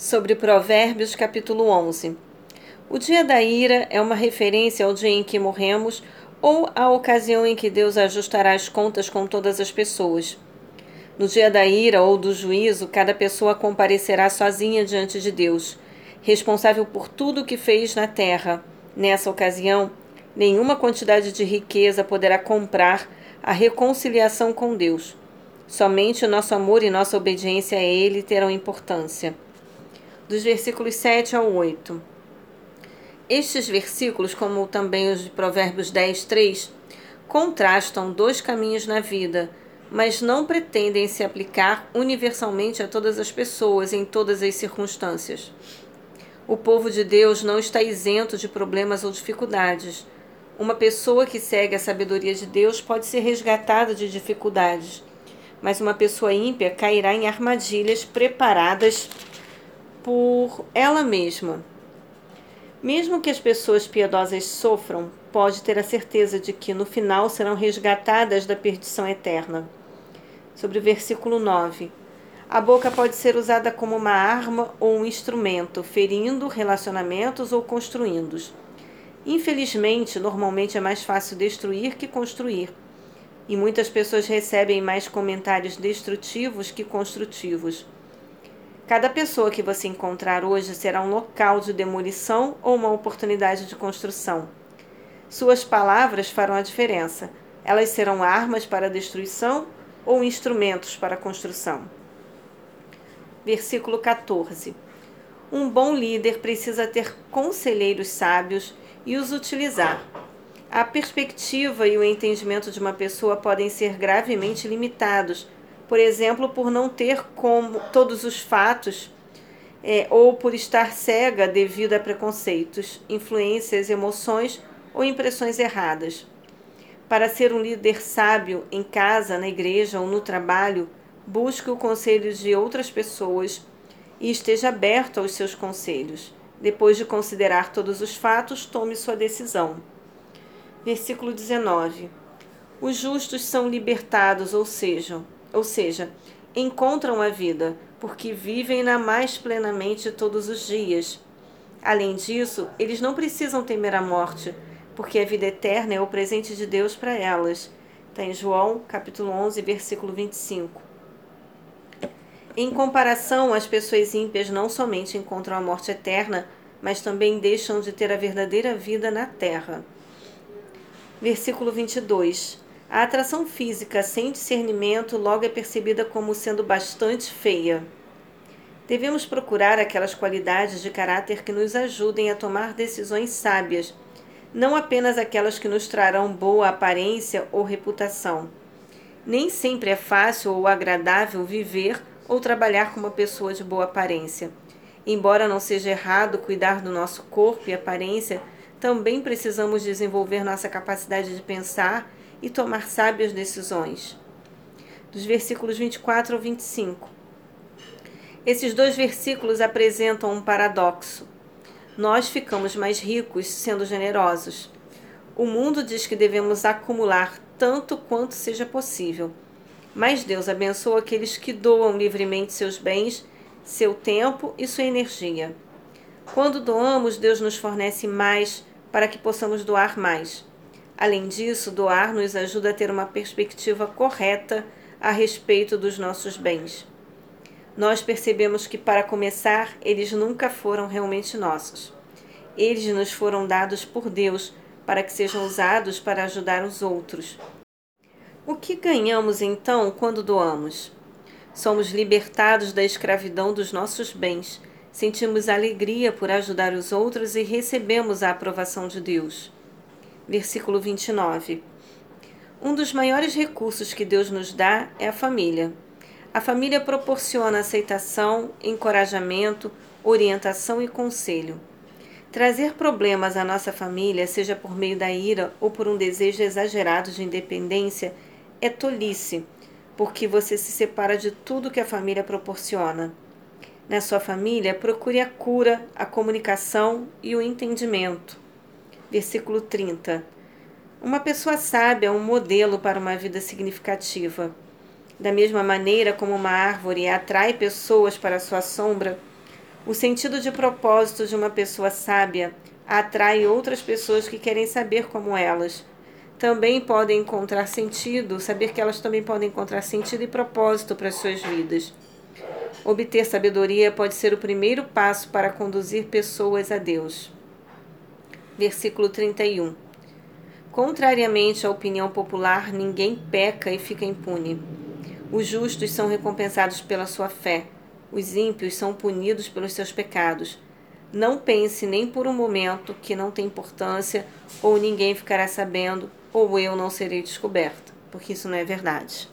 sobre Provérbios, capítulo 11. O dia da ira é uma referência ao dia em que morremos ou à ocasião em que Deus ajustará as contas com todas as pessoas. No dia da ira ou do juízo, cada pessoa comparecerá sozinha diante de Deus, responsável por tudo o que fez na terra. Nessa ocasião, nenhuma quantidade de riqueza poderá comprar a reconciliação com Deus. Somente o nosso amor e nossa obediência a Ele terão importância. Dos versículos 7 ao 8. Estes versículos, como também os de Provérbios 10, 3, contrastam dois caminhos na vida, mas não pretendem se aplicar universalmente a todas as pessoas em todas as circunstâncias. O povo de Deus não está isento de problemas ou dificuldades. Uma pessoa que segue a sabedoria de Deus pode ser resgatada de dificuldades mas uma pessoa ímpia cairá em armadilhas preparadas por ela mesma. Mesmo que as pessoas piedosas sofram, pode ter a certeza de que no final serão resgatadas da perdição eterna. Sobre o versículo 9. A boca pode ser usada como uma arma ou um instrumento, ferindo relacionamentos ou construindo-os. Infelizmente, normalmente é mais fácil destruir que construir e muitas pessoas recebem mais comentários destrutivos que construtivos. Cada pessoa que você encontrar hoje será um local de demolição ou uma oportunidade de construção. Suas palavras farão a diferença. Elas serão armas para a destruição ou instrumentos para a construção. Versículo 14. Um bom líder precisa ter conselheiros sábios e os utilizar a perspectiva e o entendimento de uma pessoa podem ser gravemente limitados, por exemplo, por não ter como todos os fatos é, ou por estar cega devido a preconceitos, influências, emoções ou impressões erradas. Para ser um líder sábio em casa, na igreja ou no trabalho, busque o conselho de outras pessoas e esteja aberto aos seus conselhos. Depois de considerar todos os fatos, tome sua decisão. Versículo 19. Os justos são libertados, ou seja, ou seja, encontram a vida, porque vivem-na mais plenamente todos os dias. Além disso, eles não precisam temer a morte, porque a vida eterna é o presente de Deus para elas. Está em João, capítulo 11, versículo 25. Em comparação, as pessoas ímpias não somente encontram a morte eterna, mas também deixam de ter a verdadeira vida na terra. Versículo 22. A atração física sem discernimento logo é percebida como sendo bastante feia. Devemos procurar aquelas qualidades de caráter que nos ajudem a tomar decisões sábias, não apenas aquelas que nos trarão boa aparência ou reputação. Nem sempre é fácil ou agradável viver ou trabalhar com uma pessoa de boa aparência. Embora não seja errado cuidar do nosso corpo e aparência, também precisamos desenvolver nossa capacidade de pensar e tomar sábias decisões. Dos versículos 24 ao 25. Esses dois versículos apresentam um paradoxo. Nós ficamos mais ricos sendo generosos. O mundo diz que devemos acumular tanto quanto seja possível. Mas Deus abençoa aqueles que doam livremente seus bens, seu tempo e sua energia. Quando doamos, Deus nos fornece mais para que possamos doar mais. Além disso, doar nos ajuda a ter uma perspectiva correta a respeito dos nossos bens. Nós percebemos que, para começar, eles nunca foram realmente nossos. Eles nos foram dados por Deus para que sejam usados para ajudar os outros. O que ganhamos então quando doamos? Somos libertados da escravidão dos nossos bens sentimos alegria por ajudar os outros e recebemos a aprovação de Deus. Versículo 29. Um dos maiores recursos que Deus nos dá é a família. A família proporciona aceitação, encorajamento, orientação e conselho. Trazer problemas à nossa família, seja por meio da ira ou por um desejo exagerado de independência, é tolice, porque você se separa de tudo que a família proporciona na sua família, procure a cura, a comunicação e o entendimento. Versículo 30. Uma pessoa sábia é um modelo para uma vida significativa. Da mesma maneira como uma árvore atrai pessoas para sua sombra, O sentido de propósito de uma pessoa sábia atrai outras pessoas que querem saber como elas. Também podem encontrar sentido, saber que elas também podem encontrar sentido e propósito para as suas vidas. Obter sabedoria pode ser o primeiro passo para conduzir pessoas a Deus. Versículo 31. Contrariamente à opinião popular, ninguém peca e fica impune. Os justos são recompensados pela sua fé, os ímpios são punidos pelos seus pecados. Não pense nem por um momento que não tem importância, ou ninguém ficará sabendo, ou eu não serei descoberta, porque isso não é verdade.